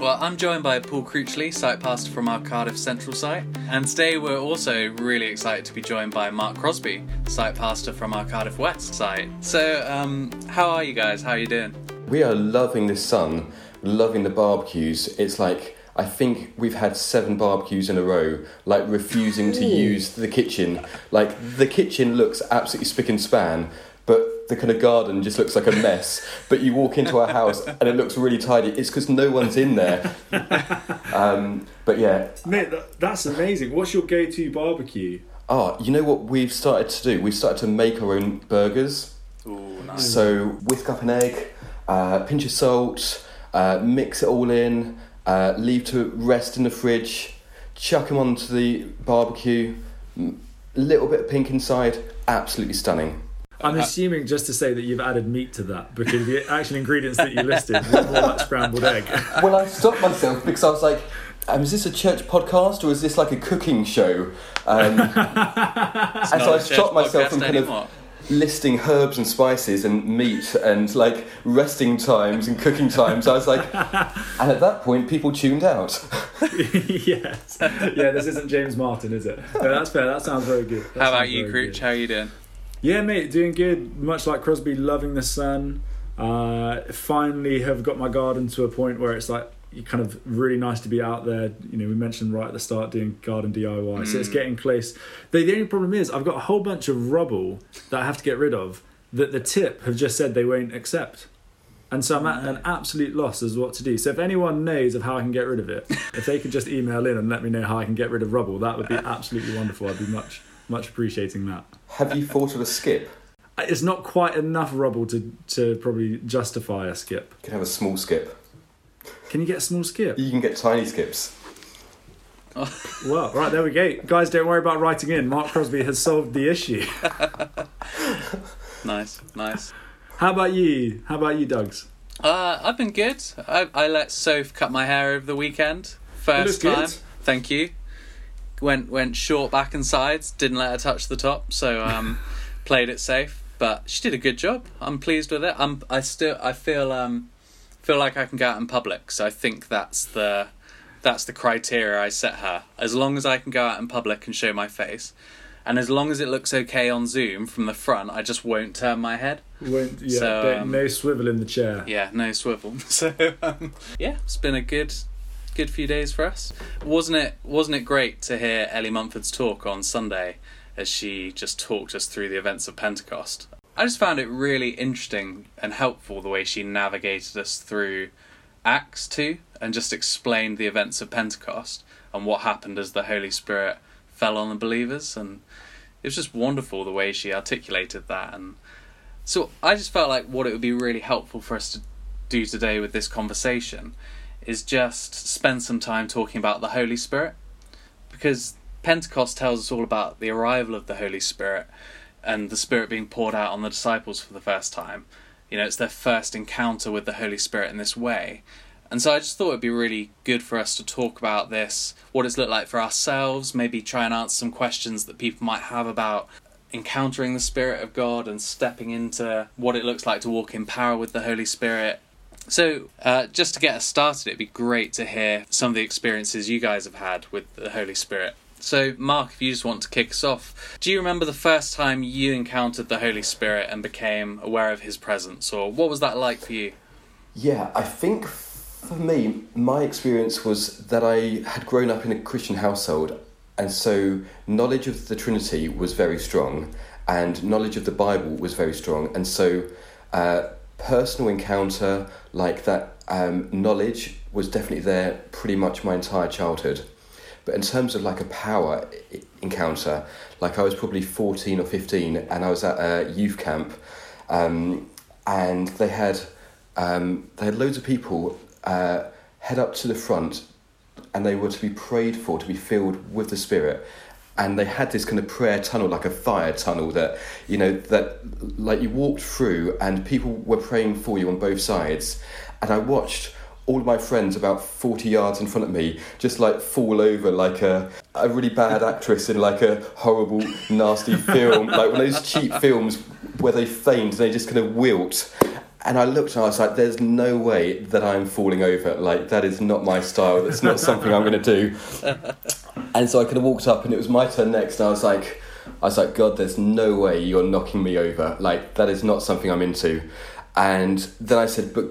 Well, I'm joined by Paul Cruchley, site pastor from our Cardiff Central site. And today we're also really excited to be joined by Mark Crosby, site pastor from our Cardiff West site. So, um, how are you guys? How are you doing? We are loving the sun, loving the barbecues. It's like I think we've had seven barbecues in a row, like refusing to use the kitchen. Like the kitchen looks absolutely spick and span, but the kind of garden just looks like a mess. but you walk into our house and it looks really tidy. It's because no one's in there. Um, but yeah, Mate, that, that's amazing. What's your go-to barbecue? oh, you know what we've started to do? We've started to make our own burgers. Ooh, nice. So whisk up an egg, uh, pinch of salt, uh, mix it all in, uh, leave to rest in the fridge, chuck them onto the barbecue, little bit of pink inside, absolutely stunning. I'm assuming just to say that you've added meat to that because the actual ingredients that you listed were more like scrambled egg. Well, I stopped myself because I was like, um, is this a church podcast or is this like a cooking show? Um, and so Not I a church stopped myself from kind anymore. of listing herbs and spices and meat and like resting times and cooking times. I was like, and at that point, people tuned out. yes. Yeah, this isn't James Martin, is it? No, that's fair. That sounds very good. That How about you, very Cruch? good. How are you doing? Yeah, mate, doing good. Much like Crosby, loving the sun. Uh, finally, have got my garden to a point where it's like kind of really nice to be out there. You know, we mentioned right at the start doing garden DIY, so it's Mm. getting close. The, the only problem is I've got a whole bunch of rubble that I have to get rid of that the tip have just said they won't accept. And so I'm at an absolute loss as what to do. So if anyone knows of how I can get rid of it, if they could just email in and let me know how I can get rid of rubble, that would be absolutely wonderful. I'd be much, much appreciating that. Have you thought of a skip? It's not quite enough rubble to, to probably justify a skip. You can have a small skip. Can you get a small skip? You can get tiny skips. Well, right, there we go. Guys, don't worry about writing in. Mark Crosby has solved the issue. Nice, nice. How about you? How about you, Dougs? Uh, I've been good. I, I let Soph cut my hair over the weekend. First time. good. Thank you. Went went short back and sides. Didn't let her touch the top, so um, played it safe. But she did a good job. I'm pleased with it. I'm I still I feel um feel like I can go out in public. So I think that's the that's the criteria I set her. As long as I can go out in public and show my face, and as long as it looks okay on Zoom from the front, I just won't turn my head. Won't, yeah, So, um, no swivel in the chair. Yeah, no swivel. So um, yeah, it's been a good good few days for us. Wasn't it wasn't it great to hear Ellie Mumford's talk on Sunday as she just talked us through the events of Pentecost? I just found it really interesting and helpful the way she navigated us through Acts 2 and just explained the events of Pentecost and what happened as the Holy Spirit fell on the believers and it was just wonderful the way she articulated that and so I just felt like what it would be really helpful for us to do today with this conversation is just spend some time talking about the Holy Spirit because Pentecost tells us all about the arrival of the Holy Spirit and the Spirit being poured out on the disciples for the first time. You know, it's their first encounter with the Holy Spirit in this way. And so I just thought it'd be really good for us to talk about this, what it's looked like for ourselves, maybe try and answer some questions that people might have about encountering the Spirit of God and stepping into what it looks like to walk in power with the Holy Spirit. So, uh, just to get us started, it'd be great to hear some of the experiences you guys have had with the Holy Spirit. So, Mark, if you just want to kick us off, do you remember the first time you encountered the Holy Spirit and became aware of his presence, or what was that like for you? Yeah, I think for me, my experience was that I had grown up in a Christian household, and so knowledge of the Trinity was very strong, and knowledge of the Bible was very strong, and so uh, personal encounter like that um, knowledge was definitely there pretty much my entire childhood. But in terms of like a power encounter, like I was probably 14 or 15 and I was at a youth camp um, and they had, um, they had loads of people uh, head up to the front and they were to be prayed for to be filled with the Spirit. And they had this kind of prayer tunnel, like a fire tunnel that, you know, that like you walked through and people were praying for you on both sides. And I watched all of my friends about 40 yards in front of me just like fall over like a, a really bad actress in like a horrible, nasty film, like one of those cheap films where they faint and they just kind of wilt. and I looked and I was like, "There's no way that I'm falling over. Like that is not my style. That's not something I'm going to do." and so I kind of walked up, and it was my turn next, and I was like, "I was like, God, there's no way you're knocking me over. Like that is not something I'm into." And then I said, "But,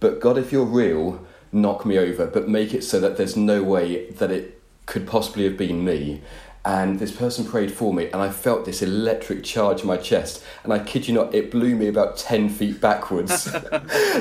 but God, if you're real, knock me over, but make it so that there's no way that it could possibly have been me." And this person prayed for me and i felt this electric charge in my chest. And i kid you not it blew me about 10 feet backwards.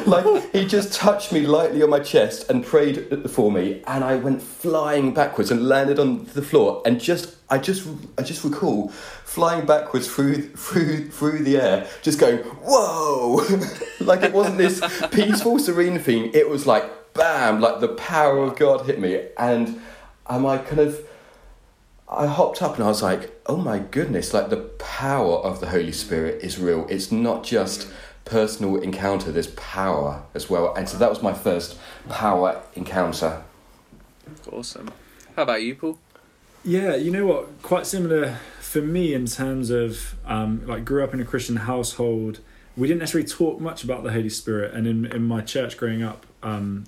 Like he just touched me lightly on my chest and prayed for me and i went flying backwards and landed on the floor. And just i just i just recall flying backwards through through through the air just going whoa. Like it wasn't this peaceful serene thing. It was like bam like the power of god hit me. And am i kind of I hopped up and I was like, oh my goodness, like the power of the Holy Spirit is real. It's not just personal encounter, there's power as well. And so that was my first power encounter. Awesome. How about you, Paul? Yeah, you know what? Quite similar for me in terms of um, like grew up in a Christian household. We didn't necessarily talk much about the Holy Spirit, and in in my church growing up, um,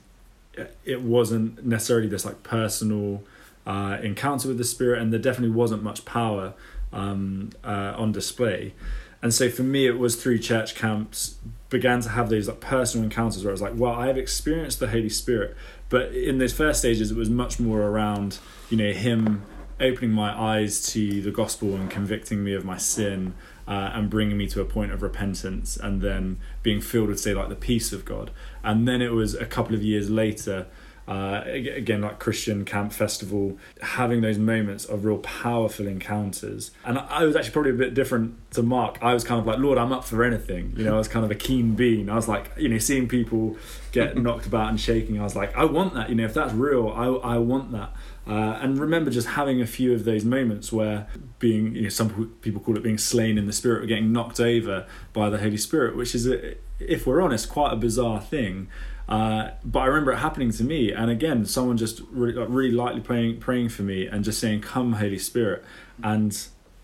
it wasn't necessarily this like personal uh, encounter with the Spirit, and there definitely wasn't much power um, uh, on display. And so for me, it was through church camps began to have those like personal encounters where I was like, well, I have experienced the Holy Spirit, but in those first stages, it was much more around you know Him opening my eyes to the gospel and convicting me of my sin. Uh, and bringing me to a point of repentance, and then being filled with, say, like the peace of God. And then it was a couple of years later uh, again like christian camp festival having those moments of real powerful encounters. And i was actually probably a bit different to mark. I was kind of like lord i'm up for anything. You know i was kind of a keen bean. I was like you know seeing people get knocked about and shaking i was like i want that. You know if that's real i, I want that. Uh, and remember just having a few of those moments where being you know some people call it being slain in the spirit or getting knocked over by the holy spirit which is a, if we're honest quite a bizarre thing uh, but I remember it happening to me, and again, someone just really, like, really lightly praying, praying for me, and just saying, "Come, Holy Spirit," and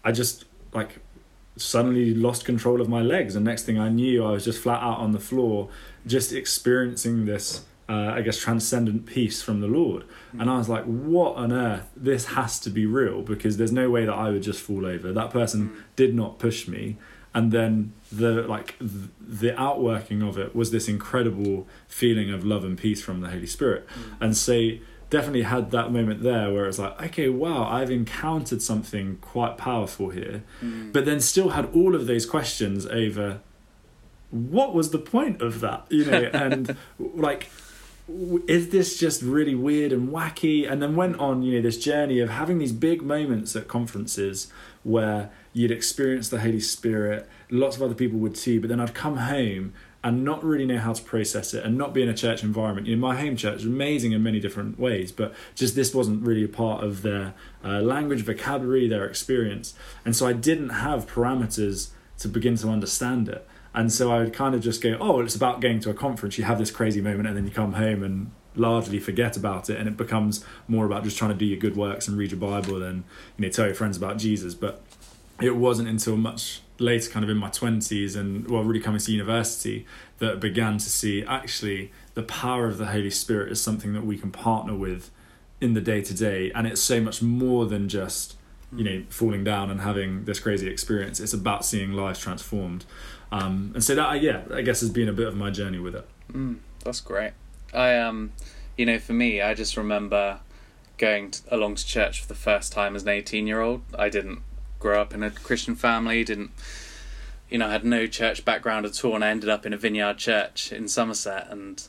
I just like suddenly lost control of my legs, and next thing I knew, I was just flat out on the floor, just experiencing this. Uh, I guess transcendent peace from the Lord, mm. and I was like, "What on earth? This has to be real because there's no way that I would just fall over. That person mm. did not push me, and then the like the outworking of it was this incredible feeling of love and peace from the holy spirit mm. and so definitely had that moment there where it's like okay wow i've encountered something quite powerful here mm. but then still had all of those questions over what was the point of that you know and like is this just really weird and wacky and then went on you know this journey of having these big moments at conferences where you'd experience the Holy Spirit. Lots of other people would too, but then I'd come home and not really know how to process it and not be in a church environment. You know, my home church is amazing in many different ways, but just this wasn't really a part of their uh, language, vocabulary, their experience. And so I didn't have parameters to begin to understand it. And so I would kind of just go, oh, it's about going to a conference. You have this crazy moment, and then you come home and largely forget about it, and it becomes more about just trying to do your good works and read your Bible and you know tell your friends about Jesus. But it wasn't until much later, kind of in my 20s, and well, really coming to university, that I began to see actually the power of the Holy Spirit is something that we can partner with in the day to day. And it's so much more than just, you know, mm. falling down and having this crazy experience. It's about seeing lives transformed. Um, and so that, yeah, I guess has been a bit of my journey with it. Mm, that's great. I, um, you know, for me, I just remember going to, along to church for the first time as an 18 year old. I didn't grow up in a Christian family, didn't you know, had no church background at all, and I ended up in a vineyard church in Somerset. And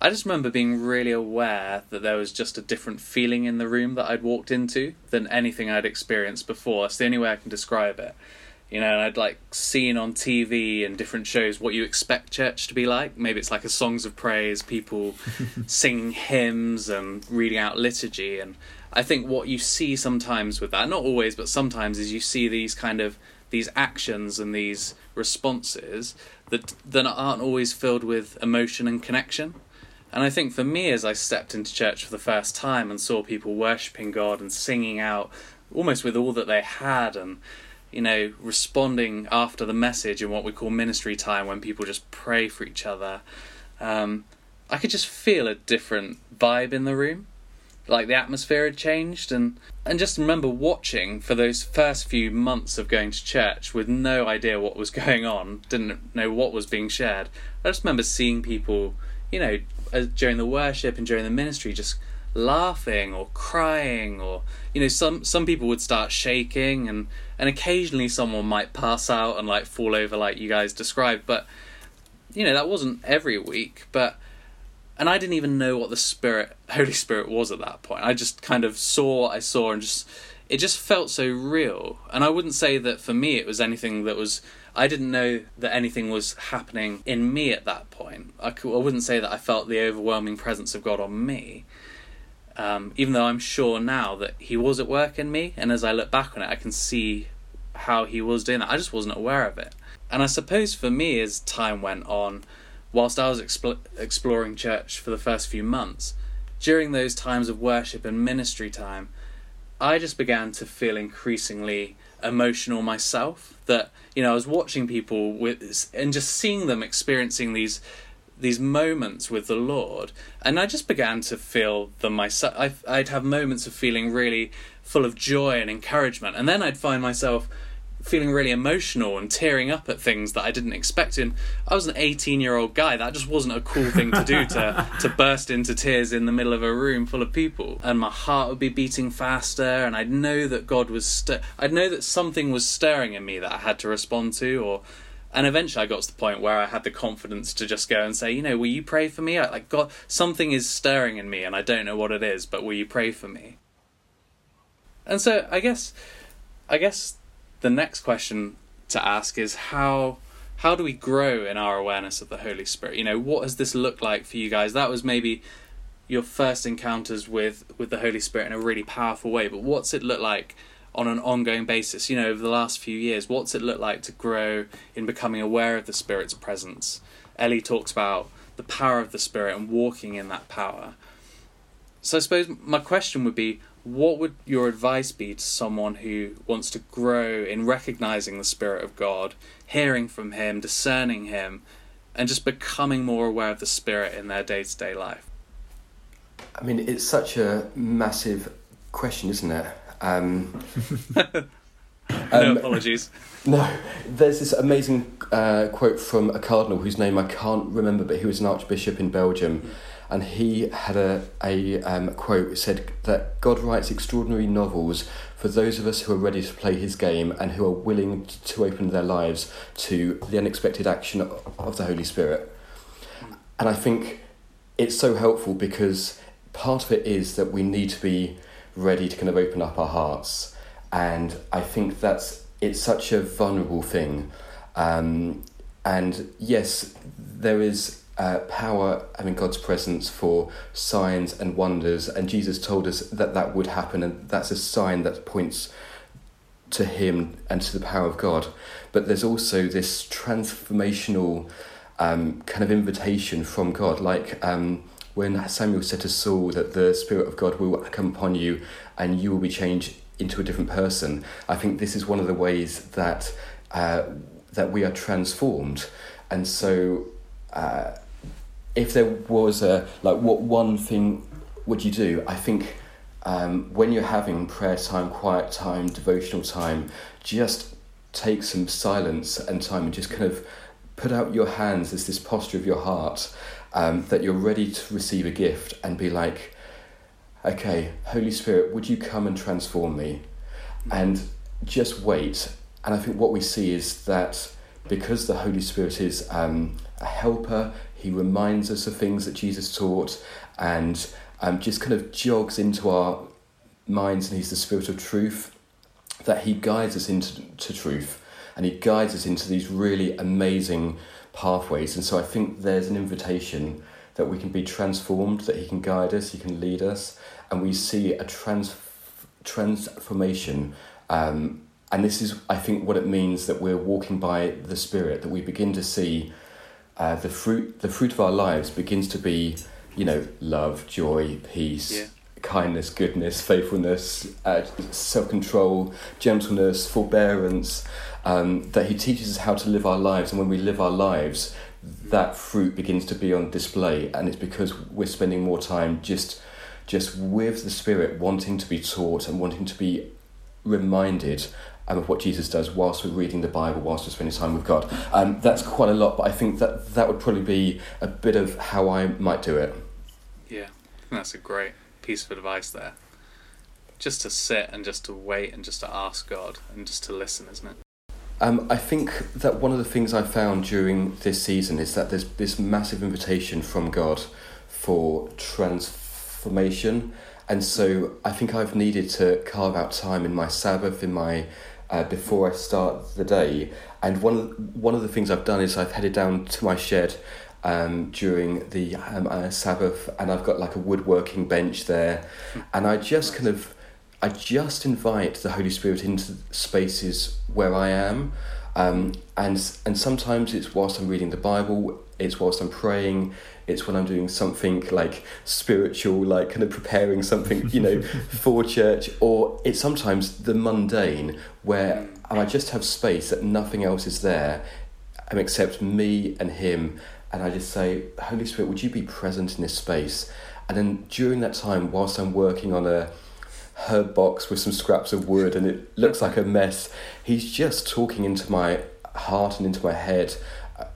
I just remember being really aware that there was just a different feeling in the room that I'd walked into than anything I'd experienced before. That's the only way I can describe it. You know, and I'd like seen on TV and different shows what you expect church to be like. Maybe it's like a songs of praise, people singing hymns and reading out liturgy. And I think what you see sometimes with that, not always, but sometimes, is you see these kind of these actions and these responses that that aren't always filled with emotion and connection. And I think for me, as I stepped into church for the first time and saw people worshiping God and singing out almost with all that they had, and you know, responding after the message in what we call ministry time when people just pray for each other, um, I could just feel a different vibe in the room. Like the atmosphere had changed, and, and just remember watching for those first few months of going to church with no idea what was going on, didn't know what was being shared. I just remember seeing people, you know, during the worship and during the ministry, just laughing or crying or you know some some people would start shaking and and occasionally someone might pass out and like fall over like you guys described but you know that wasn't every week but and I didn't even know what the spirit Holy Spirit was at that point. I just kind of saw what I saw and just it just felt so real. And I wouldn't say that for me it was anything that was I didn't know that anything was happening in me at that point. I, I wouldn't say that I felt the overwhelming presence of God on me um, even though I'm sure now that he was at work in me, and as I look back on it, I can see how he was doing that. I just wasn't aware of it. And I suppose for me, as time went on, whilst I was expl- exploring church for the first few months, during those times of worship and ministry time, I just began to feel increasingly emotional myself. That you know, I was watching people with and just seeing them experiencing these these moments with the Lord, and I just began to feel them myself. I, I'd have moments of feeling really full of joy and encouragement, and then I'd find myself feeling really emotional and tearing up at things that I didn't expect. And I was an 18 year old guy. That just wasn't a cool thing to do to to burst into tears in the middle of a room full of people. And my heart would be beating faster, and I'd know that God was. I'd know that something was stirring in me that I had to respond to, or and eventually I got to the point where I had the confidence to just go and say, you know, will you pray for me? I, like God, something is stirring in me, and I don't know what it is, but will you pray for me? And so I guess, I guess, the next question to ask is how how do we grow in our awareness of the Holy Spirit? You know, what has this looked like for you guys? That was maybe your first encounters with with the Holy Spirit in a really powerful way, but what's it look like? On an ongoing basis, you know, over the last few years, what's it look like to grow in becoming aware of the Spirit's presence? Ellie talks about the power of the Spirit and walking in that power. So I suppose my question would be what would your advice be to someone who wants to grow in recognizing the Spirit of God, hearing from Him, discerning Him, and just becoming more aware of the Spirit in their day to day life? I mean, it's such a massive question, isn't it? Um, no um, apologies. No, there's this amazing uh, quote from a cardinal whose name I can't remember, but he was an archbishop in Belgium, and he had a a um, quote said that God writes extraordinary novels for those of us who are ready to play His game and who are willing to open their lives to the unexpected action of the Holy Spirit. And I think it's so helpful because part of it is that we need to be ready to kind of open up our hearts. And I think that's it's such a vulnerable thing. Um, and yes, there is uh, power, I mean, God's presence for signs and wonders. And Jesus told us that that would happen, and that's a sign that points to Him and to the power of God. But there's also this transformational um, kind of invitation from God, like. Um, when Samuel said to Saul that the Spirit of God will come upon you and you will be changed into a different person, I think this is one of the ways that uh, that we are transformed. And so, uh, if there was a like, what one thing would you do? I think um, when you're having prayer time, quiet time, devotional time, just take some silence and time and just kind of put out your hands as this posture of your heart um, that you're ready to receive a gift and be like, okay, Holy Spirit, would you come and transform me? And just wait. And I think what we see is that because the Holy Spirit is um, a helper, he reminds us of things that Jesus taught and um, just kind of jogs into our minds, and he's the Spirit of truth, that he guides us into to truth and he guides us into these really amazing pathways. And so I think there's an invitation that we can be transformed, that He can guide us, He can lead us, and we see a trans- transformation. Um, and this is, I think, what it means that we're walking by the Spirit, that we begin to see uh, the fruit, the fruit of our lives begins to be, you know, love, joy, peace, yeah. kindness, goodness, faithfulness, uh, self control, gentleness, forbearance, um, that He teaches us how to live our lives. And when we live our lives, that fruit begins to be on display. And it's because we're spending more time just, just with the Spirit, wanting to be taught and wanting to be reminded um, of what Jesus does whilst we're reading the Bible, whilst we're spending time with God. Um, that's quite a lot, but I think that that would probably be a bit of how I might do it. Yeah, that's a great piece of advice there. Just to sit and just to wait and just to ask God and just to listen, isn't it? Um, I think that one of the things I found during this season is that there's this massive invitation from God for transformation. And so I think I've needed to carve out time in my Sabbath, in my uh, before I start the day. And one of one of the things I've done is I've headed down to my shed um, during the um, uh, Sabbath, and I've got like a woodworking bench there, and I just kind of I just invite the Holy Spirit into spaces where I am. Um, and and sometimes it's whilst I'm reading the Bible, it's whilst I'm praying, it's when I'm doing something like spiritual, like kind of preparing something, you know, for church, or it's sometimes the mundane where I just have space that nothing else is there, um, except me and Him, and I just say, Holy Spirit, would you be present in this space? And then during that time, whilst I'm working on a herb box with some scraps of wood and it looks like a mess, he's just talking into my heart and into my head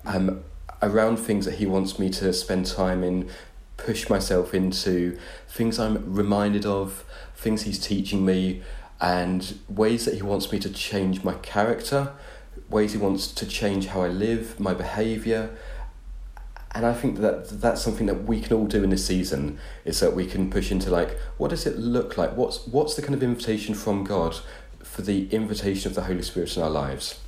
um, around things that he wants me to spend time in, push myself into, things I'm reminded of, things he's teaching me, and ways that he wants me to change my character, ways he wants to change how I live, my behaviour and I think that that's something that we can all do in this season is that we can push into like what does it look like? What's what's the kind of invitation from God for the invitation of the Holy Spirit in our lives?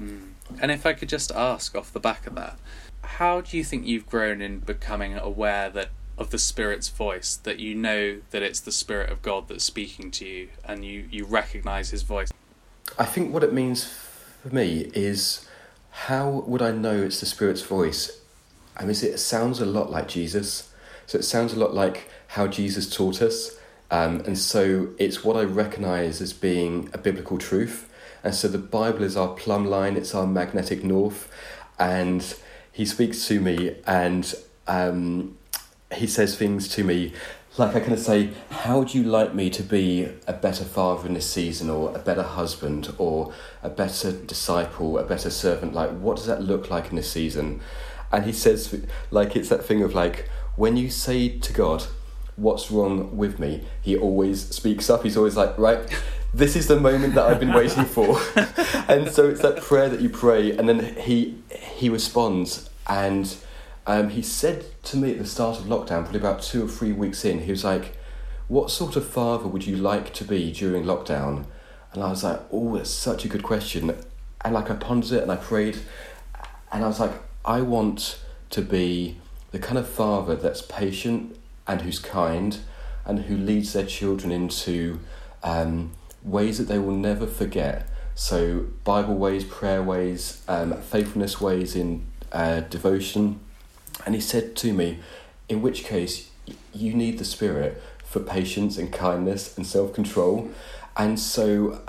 Mm. and if I could just ask off the back of that how do you think you've grown in becoming aware that of the spirit's voice that you know that it's the spirit of God that's speaking to you and you you recognize his voice? I think what it means for me is how would I know it's the spirit's voice I mean, it sounds a lot like Jesus. So it sounds a lot like how Jesus taught us. Um, and so it's what I recognize as being a biblical truth. And so the Bible is our plumb line, it's our magnetic north. And he speaks to me and um, he says things to me like I kind of say, how would you like me to be a better father in this season, or a better husband, or a better disciple, a better servant? Like, what does that look like in this season? And he says like it's that thing of like when you say to God, "What's wrong with me?" He always speaks up. He's always like, "Right." This is the moment that I've been waiting for, and so it's that prayer that you pray, and then he he responds, and um, he said to me at the start of lockdown, probably about two or three weeks in, he was like, "What sort of father would you like to be during lockdown?" And I was like, "Oh, that's such a good question," and like I pondered it and I prayed, and I was like, I want to be the kind of father that's patient and who's kind and who leads their children into um, ways that they will never forget. So, Bible ways, prayer ways, um, faithfulness ways in uh, devotion. And he said to me, in which case, you need the Spirit for patience and kindness and self control. And so,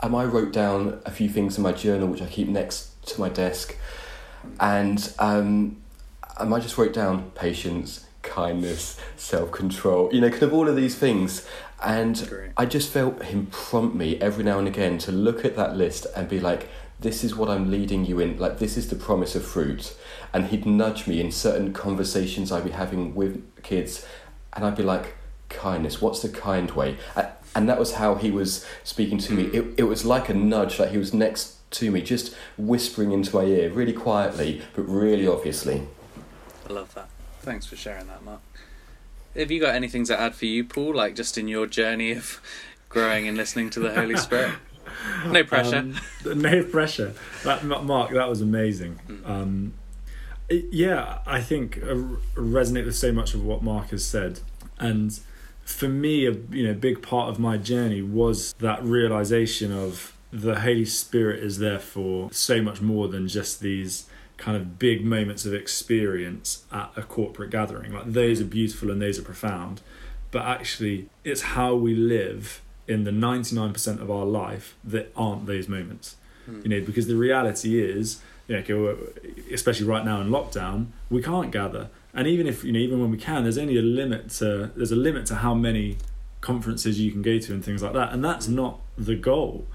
um, I wrote down a few things in my journal, which I keep next to my desk and um, I just wrote down patience, kindness, self control, you know, kind of all of these things. And Great. I just felt him prompt me every now and again to look at that list and be like, this is what I'm leading you in, like, this is the promise of fruit. And he'd nudge me in certain conversations I'd be having with kids, and I'd be like, kindness, what's the kind way? And that was how he was speaking to me. It, it was like a nudge, like he was next to me, just whispering into my ear, really quietly, but really obviously. I love that. Thanks for sharing that, Mark. Have you got anything to add for you, Paul? Like just in your journey of growing and listening to the Holy Spirit? No pressure. Um, no pressure. That, Mark, that was amazing. Mm. Um, it, yeah, I think I resonate with so much of what Mark has said, and for me, a you know big part of my journey was that realization of the Holy Spirit is there for so much more than just these kind of big moments of experience at a corporate gathering. Like those are beautiful and those are profound. but actually it's how we live in the 99% of our life that aren't those moments. Hmm. You know, because the reality is, you know, especially right now in lockdown, we can't gather. And even if, you know, even when we can, there's only a limit to there's a limit to how many conferences you can go to and things like that. And that's not the goal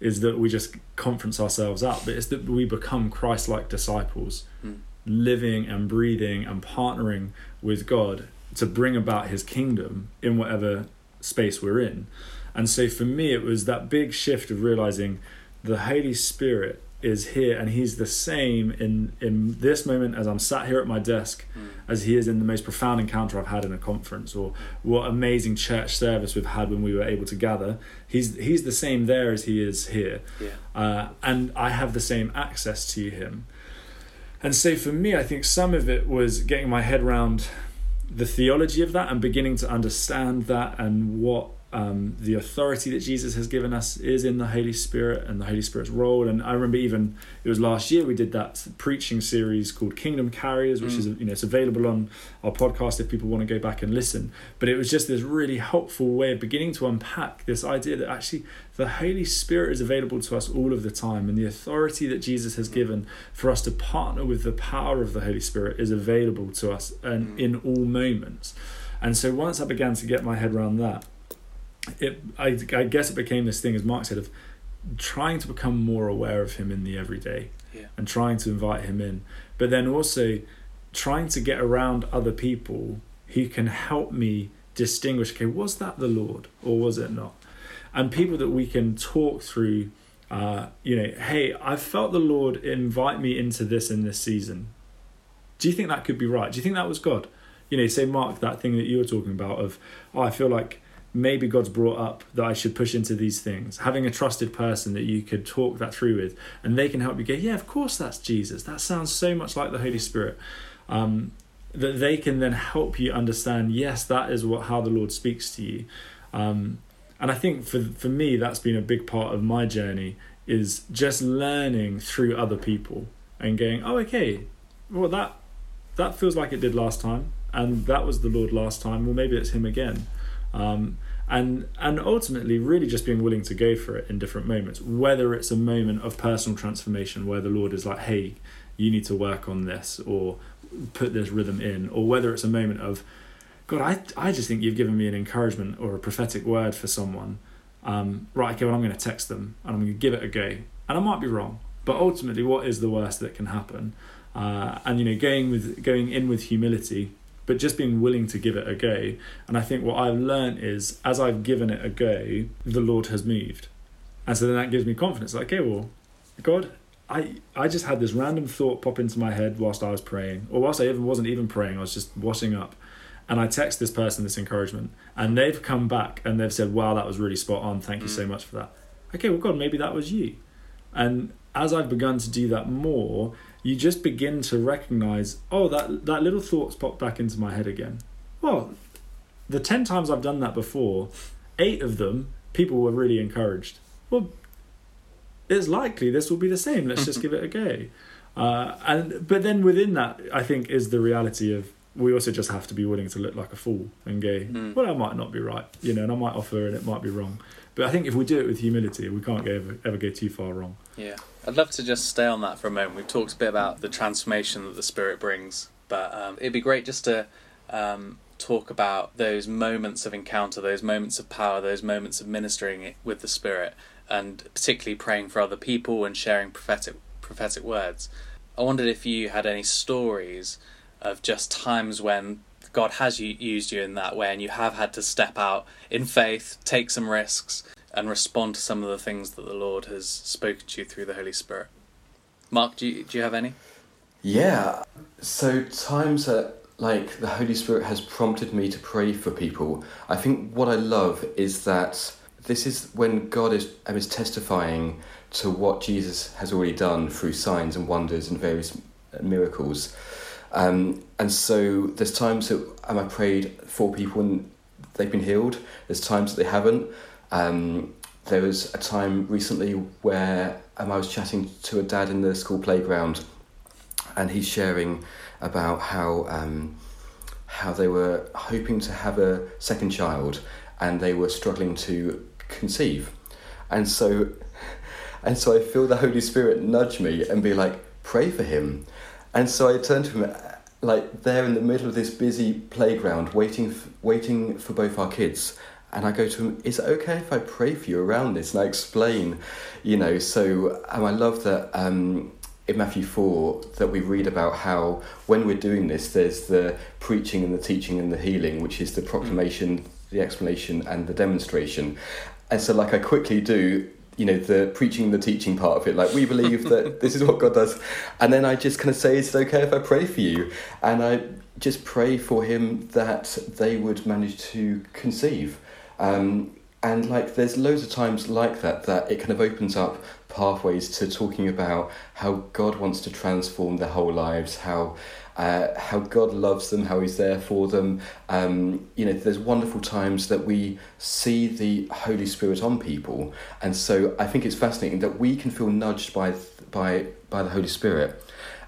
is that we just conference ourselves up, but it's that we become Christ like disciples, Mm. living and breathing and partnering with God to bring about his kingdom in whatever space we're in. And so for me, it was that big shift of realizing the Holy Spirit is here and he's the same in, in this moment as I'm sat here at my desk Mm. as he is in the most profound encounter I've had in a conference or what amazing church service we've had when we were able to gather. He's, he's the same there as he is here Yeah. uh, and I have the same access to him. And so for me, I think some of it was getting my head around the theology of that and beginning to understand that and what um, the authority that Jesus has given us is in the Holy Spirit and the Holy Spirit's role. And I remember even it was last year we did that preaching series called Kingdom Carriers, which Mm. is you know it's available on our podcast if people want to go back and listen. But it was just this really helpful way of beginning to unpack this idea that actually the Holy Spirit is available to us all of the time, and the authority that Jesus has given for us to partner with the power of the Holy Spirit is available to us and Mm. in all moments. And so once I began to get my head around that, it I, I guess it became this thing, as Mark said, of trying to become more aware of him in the everyday Yeah. and trying to invite him in, but then also trying to get around other people who can help me distinguish okay, was that the Lord or was it not? And people that we can talk through, uh, you know, hey, I felt the Lord invite me into this in this season. Do you think that could be right? Do you think that was God? You know, say, Mark, that thing that you were talking about of, oh, I feel like maybe God's brought up that I should push into these things. Having a trusted person that you could talk that through with, and they can help you go, yeah, of course that's Jesus. That sounds so much like the Holy Spirit. Um, that they can then help you understand, yes, that is what how the Lord speaks to you. Um, and I think for for me, that's been a big part of my journey is just learning through other people and going, oh, okay, well that that feels like it did last time, and that was the Lord last time. Well, maybe it's Him again. Um, and and ultimately really just being willing to go for it in different moments whether it's a moment of personal transformation where the lord is like hey you need to work on this or put this rhythm in or whether it's a moment of god i, I just think you've given me an encouragement or a prophetic word for someone. Um, right okay well i'm going to text them and i'm going to give it a go. And i might be wrong but ultimately what is the worst that can happen? Uh, and you know going with going in with humility but just being willing to give it a go. And I think what I've learned is as I've given it a go, the Lord has moved. And so then that gives me confidence. Like, okay, well, God, I I just had this random thought pop into my head whilst I was praying, or whilst I even wasn't even praying, I was just washing up. And I text this person this encouragement, and they've come back and they've said, Wow, that was really spot on. Thank you so mm. much for that. Okay, well, God, maybe that was you. And as I've begun to do that more, you just begin to recognize, oh, that that little thought's popped back into my head again. Well, the ten times I've done that before, eight of them people were really encouraged. Well, it's likely this will be the same. Let's just give it a go. Uh, and but then within that, I think is the reality of we also just have to be willing to look like a fool and go, Mm. well, I might not be right, you know, and I might offer and it might be wrong. But I think if we do it with humility, we can't ever, ever go too far wrong. Yeah, I'd love to just stay on that for a moment. We've talked a bit about the transformation that the Spirit brings, but um, it'd be great just to um, talk about those moments of encounter, those moments of power, those moments of ministering with the Spirit, and particularly praying for other people and sharing prophetic prophetic words. I wondered if you had any stories of just times when God has used you in that way, and you have had to step out in faith, take some risks, and respond to some of the things that the Lord has spoken to you through the Holy Spirit. Mark, do you, do you have any? Yeah. So times that like the Holy Spirit has prompted me to pray for people. I think what I love is that this is when God is is testifying to what Jesus has already done through signs and wonders and various miracles. Um, and so there's times that um, I prayed for people and they've been healed. There's times that they haven't. Um, there was a time recently where um, I was chatting to a dad in the school playground, and he's sharing about how um, how they were hoping to have a second child and they were struggling to conceive. And so and so I feel the Holy Spirit nudge me and be like, pray for him. And so I turn to him like there in the middle of this busy playground waiting f- waiting for both our kids and I go to him, is it okay if I pray for you around this? And I explain, you know, so um, I love that um, in Matthew 4 that we read about how when we're doing this, there's the preaching and the teaching and the healing, which is the proclamation, the explanation, and the demonstration. And so, like, I quickly do, you know, the preaching and the teaching part of it. Like, we believe that this is what God does. And then I just kind of say, is it okay if I pray for you? And I just pray for him that they would manage to conceive. Um, and like there's loads of times like that that it kind of opens up pathways to talking about how God wants to transform their whole lives, how uh, how God loves them, how He's there for them. Um, you know, there's wonderful times that we see the Holy Spirit on people, and so I think it's fascinating that we can feel nudged by by by the Holy Spirit,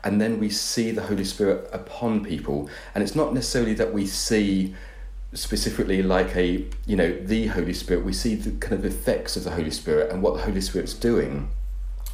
and then we see the Holy Spirit upon people, and it's not necessarily that we see specifically like a you know the holy spirit. We see the kind of effects of the holy spirit and what the holy spirit's doing.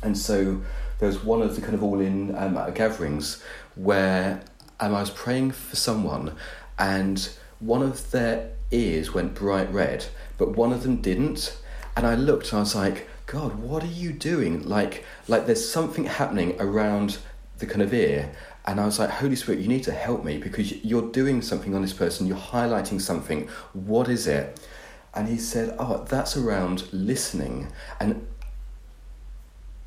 And so there was one of the kind of all in um, gatherings where um, i was praying for someone and one of their ears went bright red but one of them didn't and i looked and i was like god what are you doing like like there's something happening around the kind of ear and I was like, Holy Spirit, you need to help me because you're doing something on this person, you're highlighting something. What is it? And he said, Oh, that's around listening. And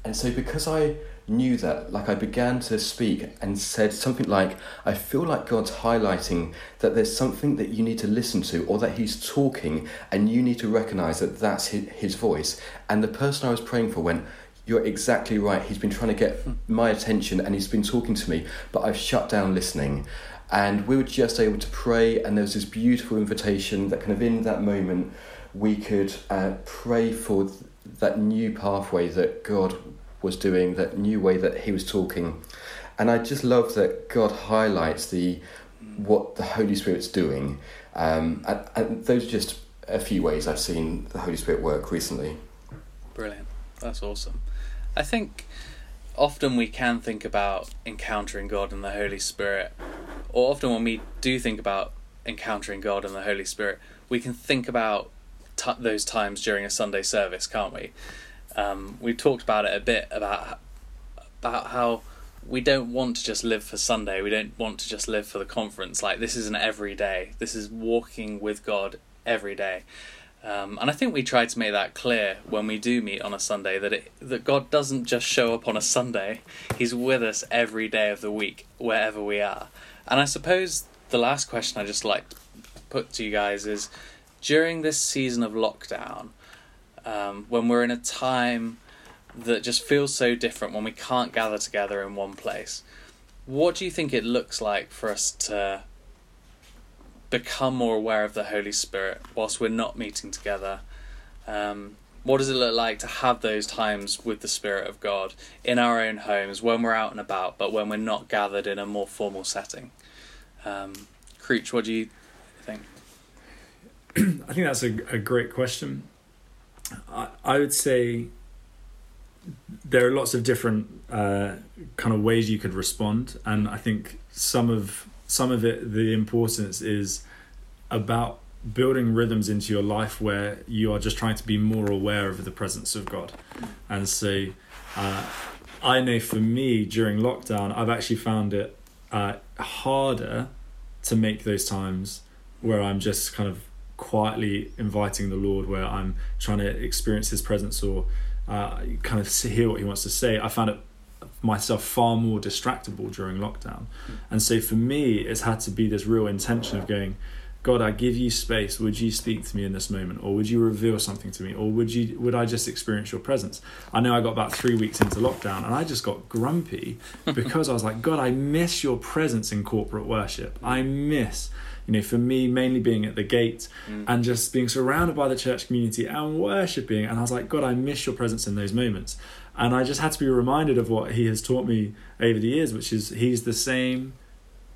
and so because I knew that, like I began to speak and said something like, I feel like God's highlighting that there's something that you need to listen to or that He's talking and you need to recognize that that's His voice. And the person I was praying for went, you're exactly right. He's been trying to get my attention and he's been talking to me, but I've shut down listening. And we were just able to pray, and there was this beautiful invitation that kind of in that moment we could uh, pray for th- that new pathway that God was doing, that new way that He was talking. And I just love that God highlights the what the Holy Spirit's doing. Um, and, and those are just a few ways I've seen the Holy Spirit work recently. Brilliant. That's awesome. I think often we can think about encountering God and the Holy Spirit, or often when we do think about encountering God and the Holy Spirit, we can think about t- those times during a Sunday service, can't we? Um, we've talked about it a bit about about how we don't want to just live for Sunday. We don't want to just live for the conference. Like this is an everyday. This is walking with God every day. Um, and I think we try to make that clear when we do meet on a Sunday that it, that God doesn't just show up on a Sunday; He's with us every day of the week, wherever we are. And I suppose the last question I just like to put to you guys is: during this season of lockdown, um, when we're in a time that just feels so different, when we can't gather together in one place, what do you think it looks like for us to become more aware of the Holy Spirit whilst we're not meeting together? Um, what does it look like to have those times with the Spirit of God in our own homes when we're out and about, but when we're not gathered in a more formal setting? Um, Creech, what do you think? I think that's a, a great question. I, I would say there are lots of different uh, kind of ways you could respond, and I think some of some of it, the importance is about building rhythms into your life where you are just trying to be more aware of the presence of God. And so uh, I know for me during lockdown, I've actually found it uh, harder to make those times where I'm just kind of quietly inviting the Lord, where I'm trying to experience His presence or uh, kind of hear what He wants to say. I found it myself far more distractible during lockdown. And so for me, it's had to be this real intention of going, God, I give you space. Would you speak to me in this moment, or would you reveal something to me, or would you would I just experience your presence? I know I got about three weeks into lockdown, and I just got grumpy because I was like, God, I miss your presence in corporate worship. I miss, you know, for me mainly being at the gate mm. and just being surrounded by the church community and worshiping. And I was like, God, I miss your presence in those moments. And I just had to be reminded of what he has taught me over the years, which is he's the same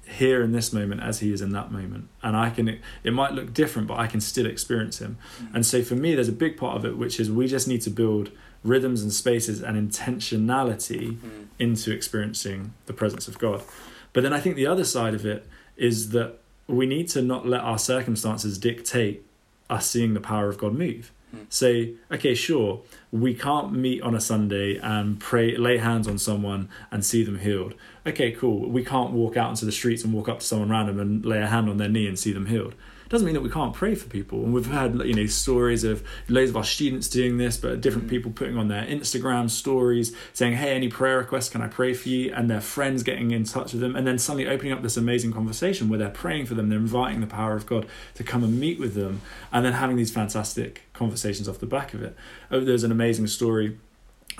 here in this moment as he is in that moment and i can it might look different but i can still experience him mm-hmm. and so for me there's a big part of it which is we just need to build rhythms and spaces and intentionality mm-hmm. into experiencing the presence of god but then i think the other side of it is that we need to not let our circumstances dictate us seeing the power of god move mm-hmm. say okay sure we can't meet on a Sunday and pray, lay hands on someone and see them healed. Okay, cool. We can't walk out into the streets and walk up to someone random and lay a hand on their knee and see them healed doesn't mean that we can't pray for people. And we've had you know stories of loads of our students doing this, but different mm. people putting on their Instagram stories saying, "Hey, any prayer requests? Can I pray for you?" And their friends getting in touch with them, and then suddenly opening up this amazing conversation where they're praying for them, they're inviting the power of God to come and meet with them, and then having these fantastic conversations off the back of it. Oh, there's an amazing story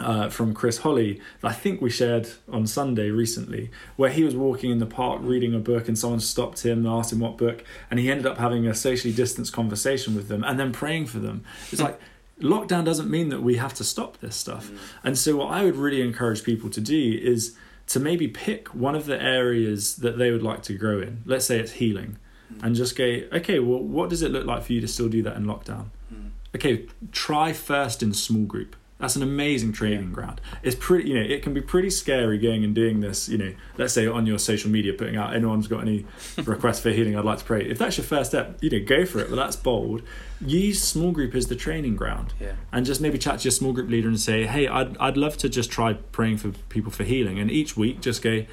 uh, from Chris Holly that I think we shared on Sunday recently, where he was walking in the park reading a book and someone stopped him and asked him what book, and he ended up having a socially distanced conversation with them and then praying for them. It's like lockdown doesn't mean that we have to stop this stuff. Mm. And so, what I would really encourage people to do is to maybe pick one of the areas that they would like to grow in. Let's say it's healing, mm. and just go, okay, well, what does it look like for you to still do that in lockdown? Mm. Okay, try first in small group that's an amazing training yeah. ground. It's pretty, you know, it can be pretty scary going and doing this. You know, let's say on your social media, putting out anyone's got any requests for healing, I'd like to pray. If that's your first step, you know, go for it. But that's bold. Use small group as the training ground, yeah. and just maybe chat to your small group leader and say, hey, I'd I'd love to just try praying for people for healing. And each week, just go,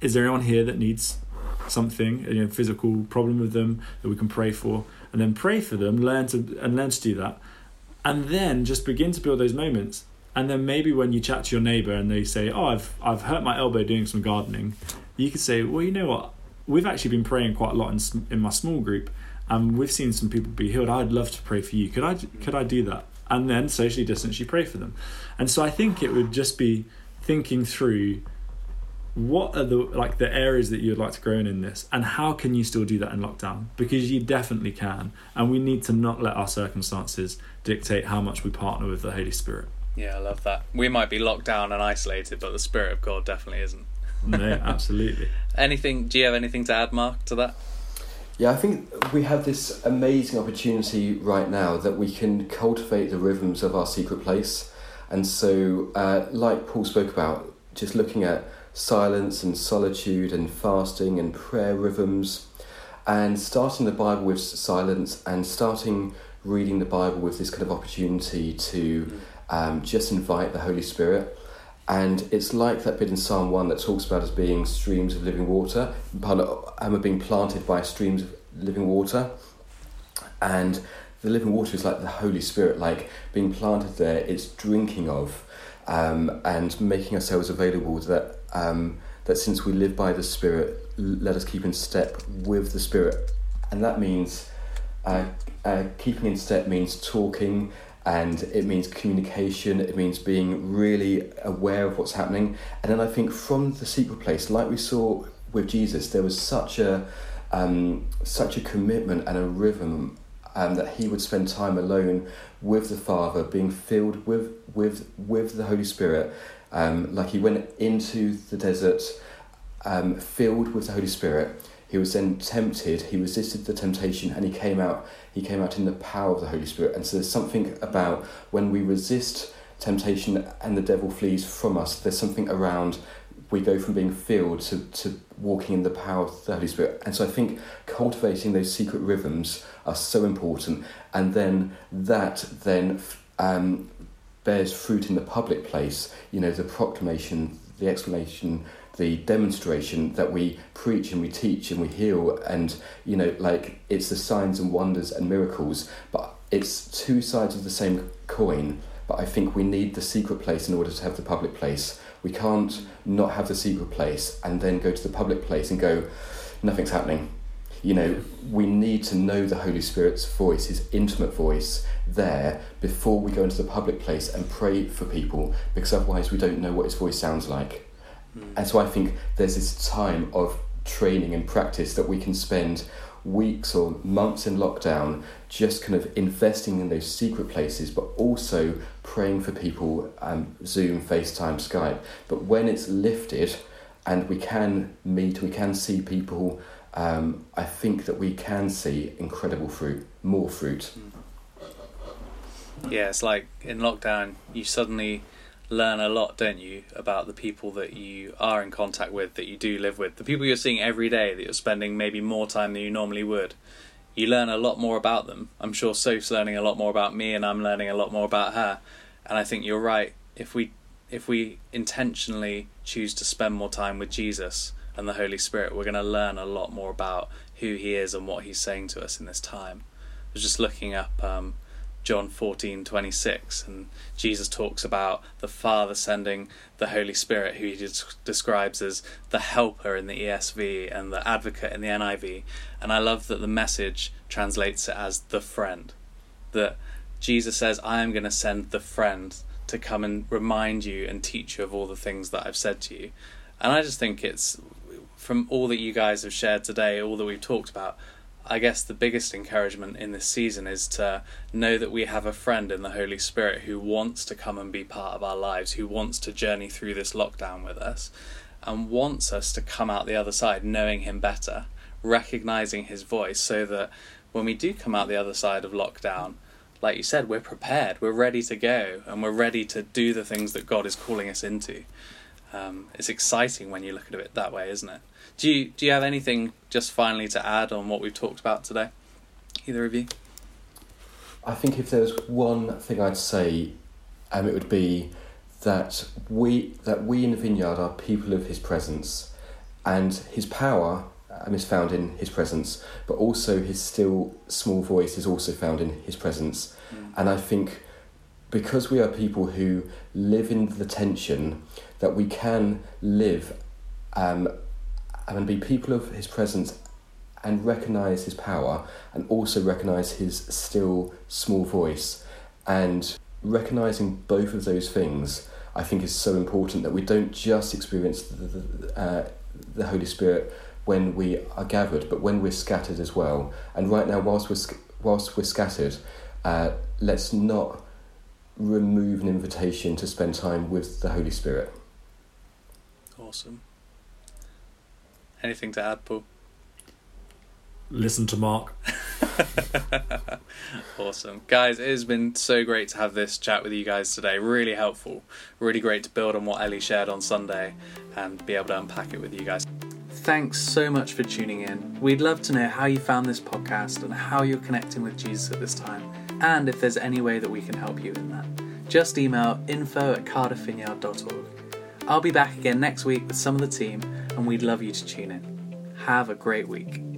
is there anyone here that needs something, you know, physical problem with them that we can pray for, and then pray for them, learn to and learn to do that and then just begin to build those moments. And then maybe when you chat to your neighbor and they say oh i've i've hurt my elbow doing some gardening you could say well you know what? We've actually been praying quite a lot in, in my small group and we've seen some people be healed. I'd love to pray for you. Could i could i do that? And then socially distance you pray for them. And so i think it would just be thinking through what are the like the areas that you'd like to grow in in this and how can you still do that in lockdown? Because you definitely can and we need to not let our circumstances dictate how much we partner with the holy spirit. Yeah i love that. We might be locked down and isolated but the spirit of god definitely isn't. No absolutely. Anything do you have anything to add mark to that? Yeah i think we have this amazing opportunity right now that we can cultivate the rhythms of our secret place. And so uh, like paul spoke about just looking at silence and solitude and fasting and prayer rhythms, and starting the Bible with silence and starting reading the Bible with this kind of opportunity to um, just invite the Holy Spirit. And it's like that bit in Psalm 1 that talks about us being streams of living water, and we're being planted by streams of living water. And the living water is like the Holy Spirit, like being planted there, it's drinking of um, and making ourselves available to that um, that since we live by the Spirit, let us keep in step with the Spirit, and that means uh, uh, keeping in step means talking, and it means communication. It means being really aware of what's happening, and then I think from the secret place, like we saw with Jesus, there was such a um, such a commitment and a rhythm um, that he would spend time alone with the Father, being filled with with with the Holy Spirit. Um, like he went into the desert, um, filled with the Holy Spirit. He was then tempted. He resisted the temptation, and he came out. He came out in the power of the Holy Spirit. And so there's something about when we resist temptation and the devil flees from us. There's something around we go from being filled to, to walking in the power of the Holy Spirit. And so I think cultivating those secret rhythms are so important. And then that then um, bears fruit in the public place, you know, the proclamation, the explanation, the demonstration that we preach and we teach and we heal and you know like it's the signs and wonders and miracles but it's two sides of the same coin but i think we need the secret place in order to have the public place we can't not have the secret place and then go to the public place and go, nothing's happening. You know, we need to know the Holy Spirit's voice, his intimate voice, there before we go into the public place and pray for people, because otherwise we don't know what his voice sounds like. Mm. And so I think there's this time of training and practice that we can spend weeks or months in lockdown just kind of investing in those secret places, but also praying for people, um, Zoom, FaceTime, Skype. But when it's lifted, and we can meet, we can see people, um, I think that we can see incredible fruit, more fruit. Yeah, it's like in lockdown, you suddenly learn a lot, don't you, about the people that you are in contact with, that you do live with, the people you're seeing every day, that you're spending maybe more time than you normally would. You learn a lot more about them. I'm sure Soph's learning a lot more about me, and I'm learning a lot more about her. And I think you're right. If we if we intentionally choose to spend more time with Jesus and the Holy Spirit, we're going to learn a lot more about who He is and what He's saying to us in this time. I was just looking up um, John fourteen twenty six, and Jesus talks about the Father sending the Holy Spirit, who He des- describes as the Helper in the ESV and the Advocate in the NIV. And I love that the message translates it as the friend. That Jesus says, I am going to send the friend to come and remind you and teach you of all the things that I've said to you. And I just think it's from all that you guys have shared today, all that we've talked about. I guess the biggest encouragement in this season is to know that we have a friend in the Holy Spirit who wants to come and be part of our lives, who wants to journey through this lockdown with us, and wants us to come out the other side knowing Him better, recognizing His voice, so that when we do come out the other side of lockdown, like you said, we're prepared, we're ready to go, and we're ready to do the things that God is calling us into. Um, it's exciting when you look at it that way, isn't it? Do you do you have anything just finally to add on what we've talked about today? Either of you? I think if there was one thing I'd say, um, it would be that we that we in the vineyard are people of His presence, and His power um, is found in His presence, but also His still small voice is also found in His presence, Mm. and I think because we are people who live in the tension that we can live um, and be people of His presence and recognize His power and also recognize His still small voice. And recognizing both of those things, I think, is so important that we don't just experience the, the, uh, the Holy Spirit when we are gathered, but when we're scattered as well. And right now, whilst we're, whilst we're scattered, uh, let's not remove an invitation to spend time with the Holy Spirit. Awesome. Anything to add, Paul? Listen to Mark. awesome. Guys, it has been so great to have this chat with you guys today. Really helpful. Really great to build on what Ellie shared on Sunday and be able to unpack it with you guys. Thanks so much for tuning in. We'd love to know how you found this podcast and how you're connecting with Jesus at this time, and if there's any way that we can help you in that. Just email info at cardiffvineyard.org. I'll be back again next week with some of the team, and we'd love you to tune in. Have a great week.